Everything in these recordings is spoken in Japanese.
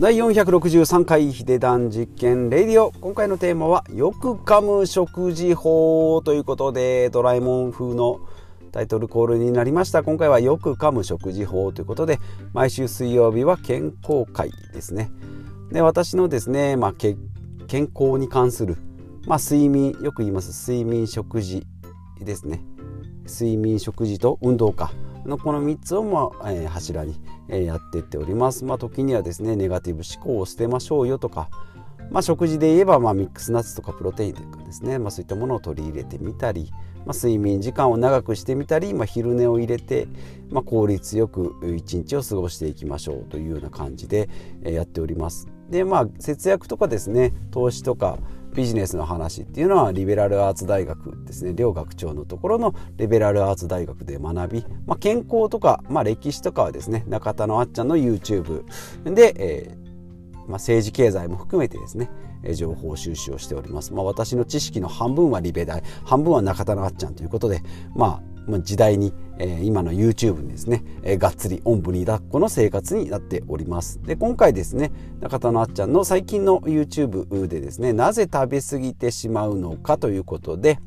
第463回ヒデダン実験レディオ。今回のテーマはよく噛む食事法ということでドラえもん風のタイトルコールになりました。今回はよく噛む食事法ということで毎週水曜日は健康会ですね。で私のですね、まあ、健康に関する、まあ、睡眠よく言います睡眠食事ですね。睡眠食事と運動か。のこの3つを、まあえー、柱に、えー、やっていっております。まあ、時にはですねネガティブ思考を捨てましょうよとか、まあ、食事で言えば、まあ、ミックスナッツとかプロテインとかですね、まあ、そういったものを取り入れてみたり、まあ、睡眠時間を長くしてみたり、まあ、昼寝を入れて、まあ、効率よく一日を過ごしていきましょうというような感じで、え、やっております。でまあ節約とかですね投資とかビジネスの話っていうのはリベラルアーツ大学ですね。両学長のところのリベラルアーツ大学で学び、まあ、健康とか、まあ、歴史とかはですね中田のあっちゃんの YouTube で、えーまあ、政治経済も含めてですね情報収集をしております、まあ、私の知識の半分はリベ大半分は中田のあっちゃんということでまあ時代に、えー、今の YouTube にですね、えー、がっつりおんぶに抱っこの生活になっております。で今回ですね中田のあっちゃんの最近の YouTube でですねなぜ食べ過ぎてしまうのかということで、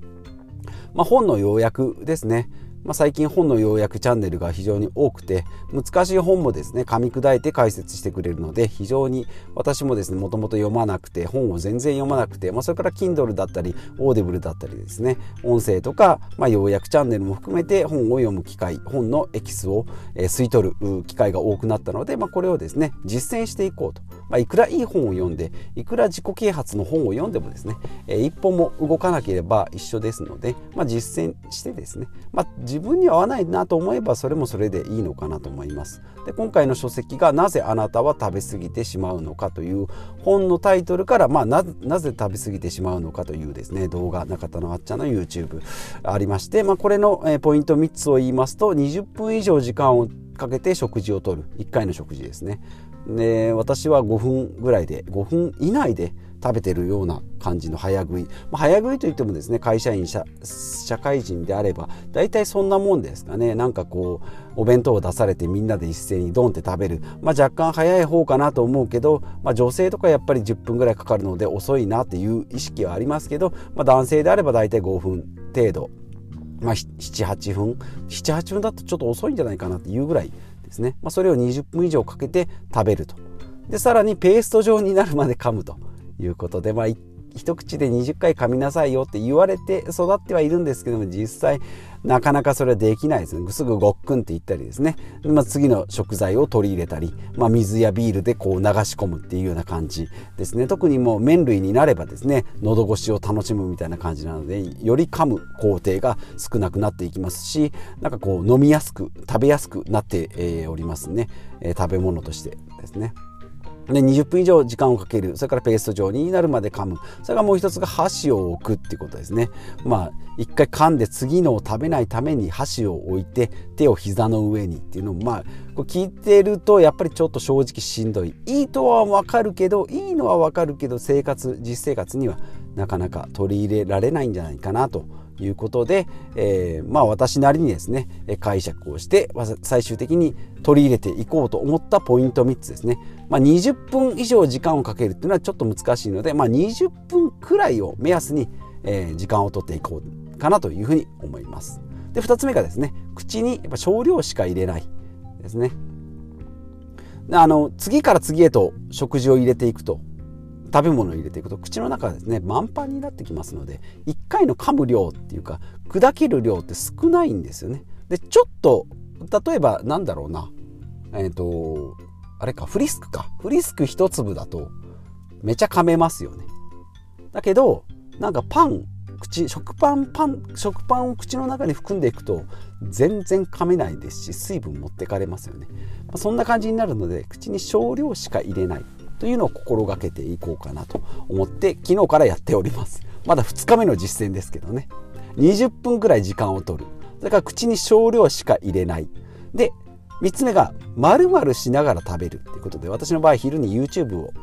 まあ、本の要約ですね。まあ、最近本の要約チャンネルが非常に多くて難しい本もですね噛み砕いて解説してくれるので非常に私もですねもともと読まなくて本を全然読まなくて、まあ、それから Kindle だったり Audible だったりですね音声とか、まあ、要約チャンネルも含めて本を読む機会本のエキスを、えー、吸い取る機会が多くなったので、まあ、これをですね実践していこうと、まあ、いくらいい本を読んでいくら自己啓発の本を読んでもですね、えー、一歩も動かなければ一緒ですので、まあ、実践してですね、まあ自分に合わないなと思えばそれもそれでいいのかなと思います。で今回の書籍が「なぜあなたは食べ過ぎてしまうのか」という本のタイトルから、まあ、ななぜ食べ過ぎてしまうのかというですね動画中田のあっちゃんの YouTube ありまして、まあ、これの、ポイント3つを言いますと20分以上時間をかけて食事をとる。1回の食事ですね。で私は5分ぐらいで5分以内で食べてるような感じの早食い、まあ、早食いといってもですね会社員社会人であれば大体そんなもんですかね。なんかこうお弁当を出されてみんなで一斉にドンって食べる、まあ、若干早い方かなと思うけど、まあ、女性とかやっぱり10分ぐらいかかるので遅いなっていう意識はありますけど、まあ、男性であれば大体5分程度、まあ、78分。78分だとちょっと遅いんじゃないかなっていうぐらいですね、まあ、それを20分以上かけて食べると。でさらにペースト状になるまで噛むということで、まあ、一一口で20回噛みなさいよって言われて育ってはいるんですけども実際なかなかそれはできないですね。すぐごっくんって言ったりですね、まあ、次の食材を取り入れたり、まあ、水やビールでこう流し込むっていうような感じですね。特にもう麺類になればですね喉越しを楽しむみたいな感じなのでより噛む工程が少なくなっていきますしなんかこう飲みやすく食べやすくなって、おりますね、え、食べ物としてですね。で20分以上時間をかける。それからペースト状になるまで噛む。それからもう一つが箸を置くっていうことですね。まあ一回噛んで次のを食べないために箸を置いて手を膝の上にっていうのもまあこ聞いてるとやっぱりちょっと正直しんどい。いいとは分かるけどいいのは分かるけど生活実生活にはなかなか取り入れられないんじゃないかなということで、えー、まあ私なりにですね解釈をして最終的に取り入れていこうと思ったポイント3つですね、まあ、20分以上時間をかけるっていうのはちょっと難しいので、まあ、20分くらいを目安に、え、時間をとっていこうかなというふうに思います。で2つ目がですね口にやっぱ少量しか入れないですね。あの次から次へと食事を入れていくと。食べ物を入れていくと口の中がですね満帆になってきますので1回の噛む量っていうか砕ける量って少ないんですよね。でちょっと例えばなんだろうなえっ、ー、とあれかフリスクかフリスク1粒だとめちゃ噛めますよね。だけどなんかパン口食パンパン食パンを口の中に含んでいくと全然噛めないですし水分持ってかれますよね、まあ、そんな感じになるので口に少量しか入れないというのを心がけていこうかなと思って昨日からやっております。まだ2日目の実践ですけどね。20分くらい時間を取る。それから口に少量しか入れない。で3つ目が丸々しながら食べるっていうことで私の場合昼に YouTube を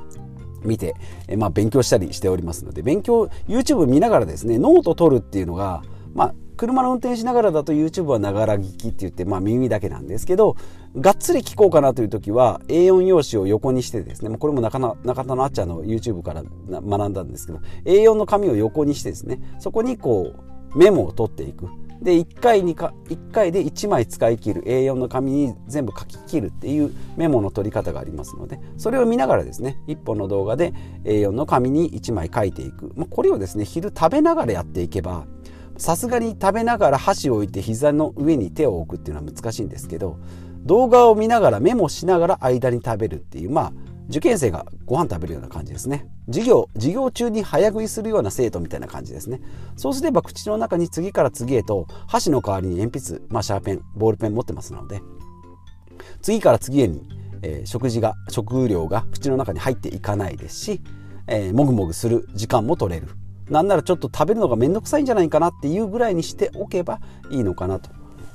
見て、えまあ、勉強したりしておりますので勉強 YouTube 見ながらですねノート取るっていうのがまあ車の運転しながらだと YouTube はながら聞きって言って、まあ、耳だけなんですけどがっつり聞こうかなという時は A4 用紙を横にしてですねこれも中中田のあっちゃんの YouTube から学んだんですけど A4 の紙を横にしてですねそこにこうメモを取っていく。で1回にか1回で1枚使い切る A4 の紙に全部書き切るっていうメモの取り方がありますのでそれを見ながらですね1本の動画で A4 の紙に1枚書いていく、まあ、これをですね昼食べながらやっていけばさすがに食べながら箸を置いて膝の上に手を置くっていうのは難しいんですけど動画を見ながらメモしながら間に食べるっていうまあ受験生がご飯食べるような感じですね。授業授業中に早食いするような生徒みたいな感じですね。そうすれば口の中に次から次へと箸の代わりに鉛筆、まあ、シャーペンボールペン持ってますので次から次へに、えー、食事が食料が口の中に入っていかないですし、えー、もぐもぐする時間も取れる。なんならちょっと食べるのが面倒くさいんじゃないかなっていうぐらいにしておけばいいのかなと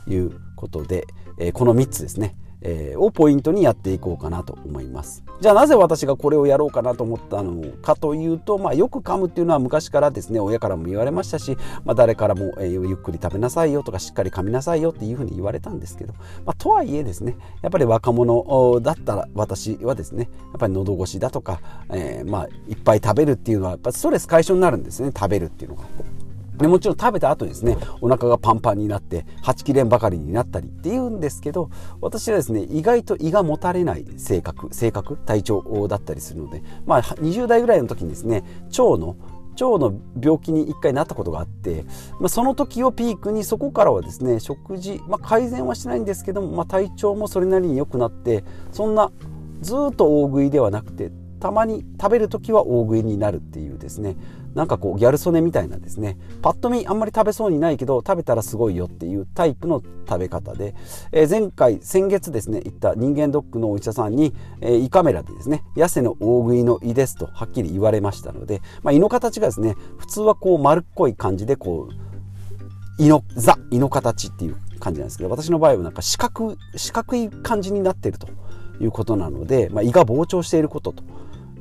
いうことで、えー、この3つですね。えー、をポイントにやっていこうかなと思いますじゃあなぜ私がこれをやろうかなと思ったのかというと、まあ、よく噛むっていうのは昔からですね親からも言われましたし、まあ、誰からも、えー、ゆっくり食べなさいよとかしっかり噛みなさいよっていうふうに言われたんですけど、まあ、とはいえですねやっぱり若者だったら私はですねやっぱり喉越しだとか、えー、まあいっぱい食べるっていうのはやっぱストレス解消になるんですね食べるっていうのが。でもちろん食べた後にですねお腹がパンパンになってはちきれんばかりになったりっていうんですけど私はですね意外と胃がもたれない性格性格体調だったりするのでまあ20代ぐらいの時にですね腸の腸の病気に1回なったことがあって、まあ、その時をピークにそこからはですね食事、まあ、改善はしないんですけども、まあ、体調もそれなりに良くなってそんなずっと大食いではなくてたまに食べる時は大食いになるっていうですねなんかこうギャル曽根みたいなですねパッと見あんまり食べそうにないけど食べたらすごいよっていうタイプの食べ方で、えー、前回先月ですね行った人間ドックのお医者さんに、えー、胃カメラでですね痩せの大食いの胃ですとはっきり言われましたので、まあ、胃の形がですね普通はこう丸っこい感じでこう胃のザ胃の形っていう感じなんですけど私の場合はなんか四角四角い感じになっているということなので、まあ、胃が膨張していることと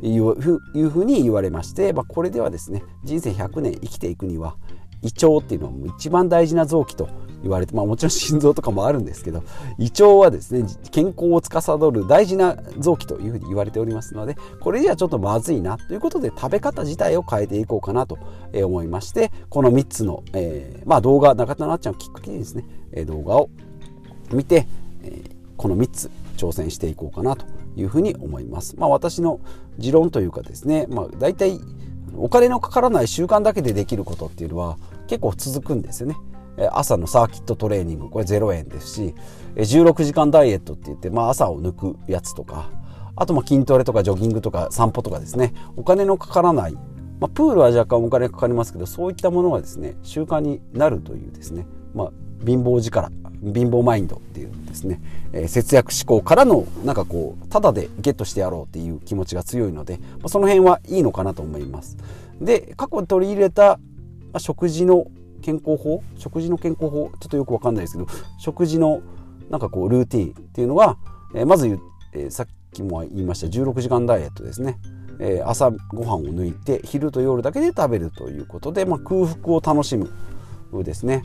いうふうに言われまして、まあ、これではですね人生100年生きていくには胃腸っていうのはもう一番大事な臓器と言われて、まあ、もちろん心臓とかもあるんですけど胃腸はですね健康を司る大事な臓器というふうに言われておりますのでこれではちょっとまずいなということで食べ方自体を変えていこうかなと思いましてこの3つの、えー、まあ、動画中田なっちゃんをきっかけにですね動画を見て、この3つ挑戦していこうかなというふうに思います。まあ、私の持論というかですね、まあ、大体お金のかからない習慣だけでできることっていうのは結構続くんですよね。朝のサーキットトレーニングこれ0円ですし16時間ダイエットって言って、まあ、朝を抜くやつとかあとま筋トレとかジョギングとか散歩とかですねお金のかからない、まあ、プールは若干お金かかりますけどそういったものがですね習慣になるというですね、まあ、貧乏力貧乏マインドっていうですね、えー、節約志向からのなんかこうただでゲットしてやろうっていう気持ちが強いので、まあ、その辺はいいのかなと思います。で過去に取り入れた、食事の健康法食事の健康法ちょっとよくわかんないですけど食事のなんかこうルーティンっていうのは、えー、まず、えー、さっきも言いました16時間ダイエットですね。え朝ごはんを抜いて昼と夜だけで食べるということで、まあ、空腹を楽しむですね。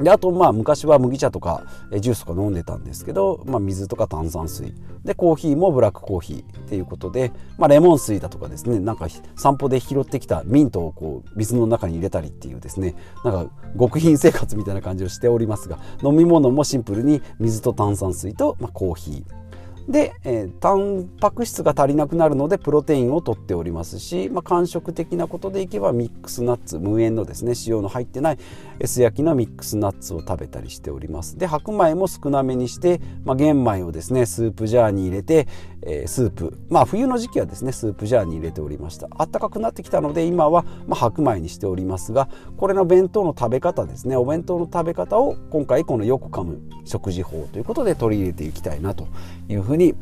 であとまあ昔は麦茶とかジュースとか飲んでたんですけど、まあ、水とか炭酸水。でコーヒーもブラックコーヒーっていうことで、まあ、レモン水だとかですねなんか散歩で拾ってきたミントをこう水の中に入れたりっていうですねなんか極貧生活みたいな感じをしておりますが飲み物もシンプルに水と炭酸水と、まあ、コーヒー。で、えー、タンパク質が足りなくなるのでプロテインを取っておりますし、まあ、間食的なことでいけばミックスナッツ無塩のですね塩の入ってない S 焼きのミックスナッツを食べたりしております。で白米も少なめにして、まあ、玄米をですねスープジャーに入れて、えー、スープ。まあ冬の時期はですねスープジャーに入れておりました。あったかくなってきたので今は、まあ、白米にしておりますがこれの弁当の食べ方ですねお弁当の食べ方を今回このよく噛む食事法ということで取り入れていきたいなというふうに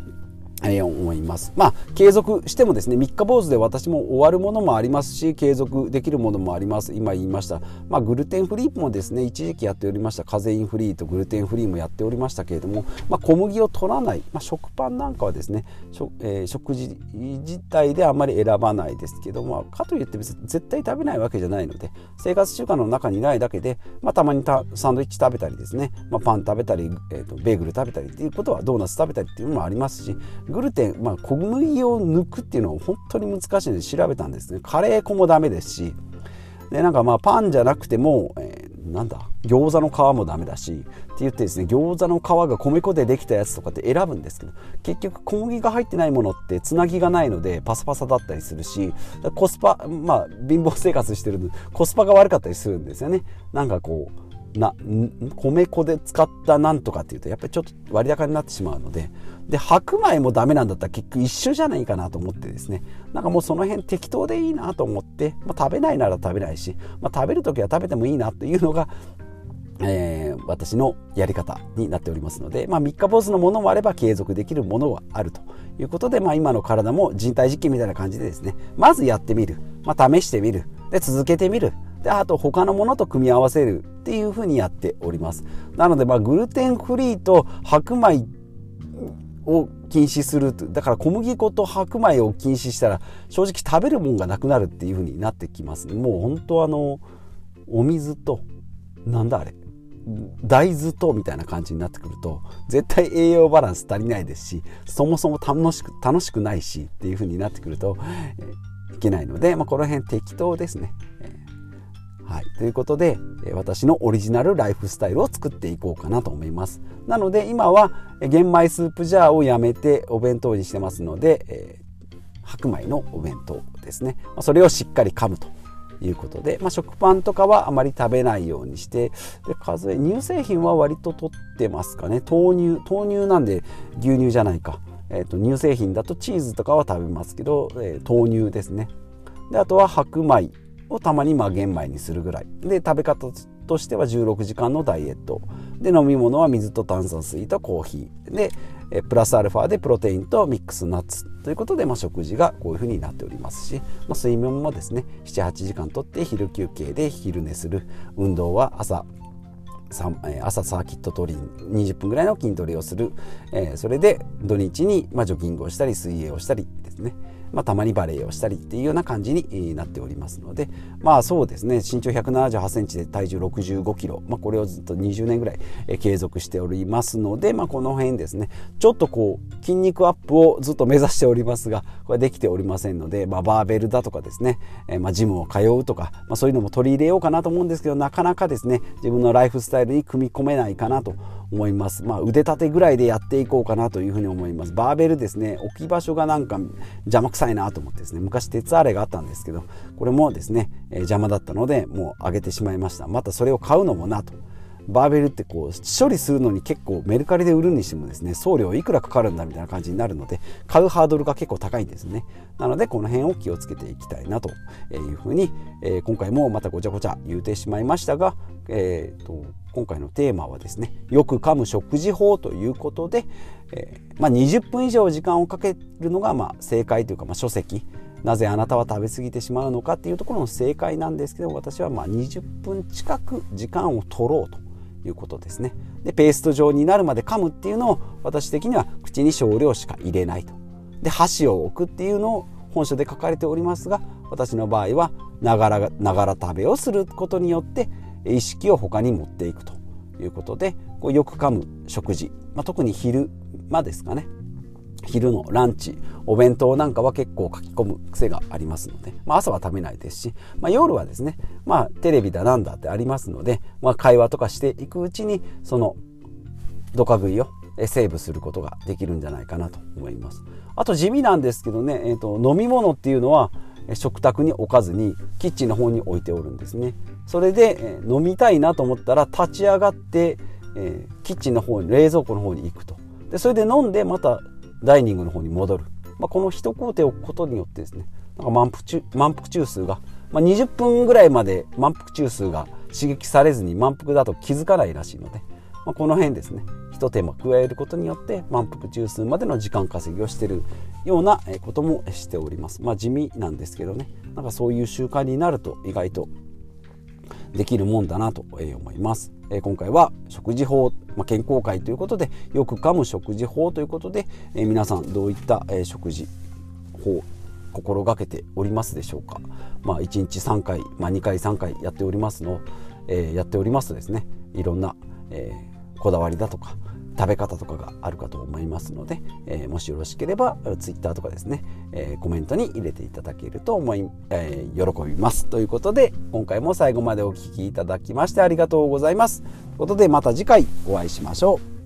えー、思います。まあ継続してもですね三日坊主で私も終わるものもありますし継続できるものもあります。今言いました、まあ、グルテンフリーもですね一時期やっておりました。カゼインフリーとグルテンフリーもやっておりましたけれども、まあ、小麦を取らない、まあ、食パンなんかはですね食,、えー、食事自体であまり選ばないですけどもかといって別に絶対食べないわけじゃないので生活習慣の中にないだけで、まあ、たまにサンドイッチ食べたりですね、まあ、パン食べたり、えーと、ベーグル食べたりっていうことはドーナツ食べたりっていうのもありますしグルテン、まあ、小麦を抜くっていうのは本当に難しいので調べたんですね。カレー粉もダメですしでなんかまあパンじゃなくても、えー、なんだ餃子の皮もダメだしって言ってですね餃子の皮が米粉でできたやつとかって選ぶんですけど結局小麦が入ってないものってつなぎがないのでパサパサだったりするしコスパまあ貧乏生活してるのでコスパが悪かったりするんですよね。なんかこうな米粉で使ったなんとかっていうとやっぱりちょっと割高になってしまうのでで白米もダメなんだったら結局一緒じゃないかなと思ってですね。なんかもうその辺適当でいいなと思って、まあ、食べないなら食べないし、まあ、食べる時は食べてもいいなというのがえー、私のやり方になっておりますので、まあ、三日坊主のものもあれば継続できるものはあるということで、まあ、今の体も人体実験みたいな感じでですねまずやってみる、まあ、試してみる。で続けてみる。であと他のものと組み合わせるっていうふうにやっております。なのでまあグルテンフリーと白米を禁止するだから小麦粉と白米を禁止したら正直食べるもんがなくなるっていうふうになってきますもう本当あのお水となんだあれ大豆とみたいな感じになってくると絶対栄養バランス足りないですしそもそも楽しく楽しくないしっていう風になってくると、え、いけないので、まあ、この辺適当ですね。えはい、ということで私のオリジナルライフスタイルを作っていこうかなと思います。なので今は玄米スープジャーをやめてお弁当にしてますので、えー、白米のお弁当ですね。それをしっかり噛むということで、まあ、食パンとかはあまり食べないようにしてで数え乳製品は割と取ってますかね。豆乳豆乳なんで牛乳じゃないか、えーと、乳製品だとチーズとかは食べますけど、えー、豆乳ですね。であとは白米。をたまにまあ玄米にするぐらい。で食べ方としては16時間のダイエット。で飲み物は水と炭酸水とコーヒー。でプラスアルファでプロテインとミックスナッツ。ということで、まあ、食事がこういうふうになっておりますし、まあ、睡眠もですね78時間とって昼休憩で昼寝する。運動は朝朝サーキットトリ20分ぐらいの筋トレをする、えー、それで土日に、まあ、ジョギングをしたり水泳をしたりですね。まあ、たまにバレエをしたりっていうような感じになっておりますのでまあそうですね。身長1 7 8センチで体重6 5キロ、まあ、これをずっと20年ぐらい継続しておりますので、まあ、この辺ですね。ちょっとこう筋肉アップをずっと目指しておりますがこれできておりませんので、まあ、バーベルだとかですね、え、まあジムを通うとか、まあ、そういうのも取り入れようかなと思うんですけどなかなかですね自分のライフスタイルに組み込めないかなと思います。まあ、腕立てぐらいでやっていこうかなというふうに思います。バーベルですね、置き場所がなんか邪魔くさいなと思ってですね、昔鉄アレがあったんですけど、これもですね、えー、邪魔だったので、もう上げてしまいました。またそれを買うのもなと。バーベルってこう処理するのに結構メルカリで売るにしてもですね送料いくらかかるんだみたいな感じになるので買うハードルが結構高いんですね。なのでこの辺を気をつけていきたいなというふうに、えー、今回もまたごちゃごちゃ言うてしまいましたが、えーと今回のテーマはですねよく噛む食事法ということで、えー、まあ、20分以上時間をかけるのがまあ正解というか、まあ、書籍。なぜあなたは食べ過ぎてしまうのかっていうところの正解なんですけど私はま20分近く時間を取ろうということですね。でペースト状になるまで噛むっていうのを私的には口に少量しか入れないと。で箸を置くっていうのを本書で書かれておりますが私の場合はながらながら食べをすることによって意識を他に持っていくということでこうよく噛む食事、まあ、特に昼間ですかね。昼のランチお弁当なんかは結構書き込む癖がありますので、まあ、朝は食べないですし、まあ、夜はですね、まあ、テレビだなんだってありますので、まあ、会話とかしていくうちにそのドカ食いをセーブすることができるんじゃないかなと思います。あと地味なんですけどね、えーと飲み物っていうのは食卓に置かずにキッチンの方に置いておるんですね。それで、え飲みたいなと思ったら立ち上がって、えー、キッチンの方に冷蔵庫の方に行くと。でそれで飲んでまたダイニングの方に戻る、まあ、この一工程を置くことによってですねなんか満腹中満腹中枢が、まあ、20分ぐらいまで満腹中枢が刺激されずに満腹だと気づかないらしいので、まあ、この辺ですね一手間加えることによって満腹中枢までの時間稼ぎをしてるようなこともしております。まあ地味なんですけどね。なんかそういう習慣になると意外とできるもんだなと思います。今回は食事法、まあ、健康会ということでよく噛む食事法ということで皆さんどういった食事法心がけておりますでしょうか、まあ、1日3回、まあ、2回3回やっておりますの、えー、やっておりますとですねいろんな、えー、こだわりだとか食べ方とかがあるかと思いますので、えー、もしよろしければ Twitter とかですね、えー、コメントに入れていただけると思い、えー、喜びます。ということで今回も最後までお聴きいただきましてありがとうございます。ということでまた次回お会いしましょう。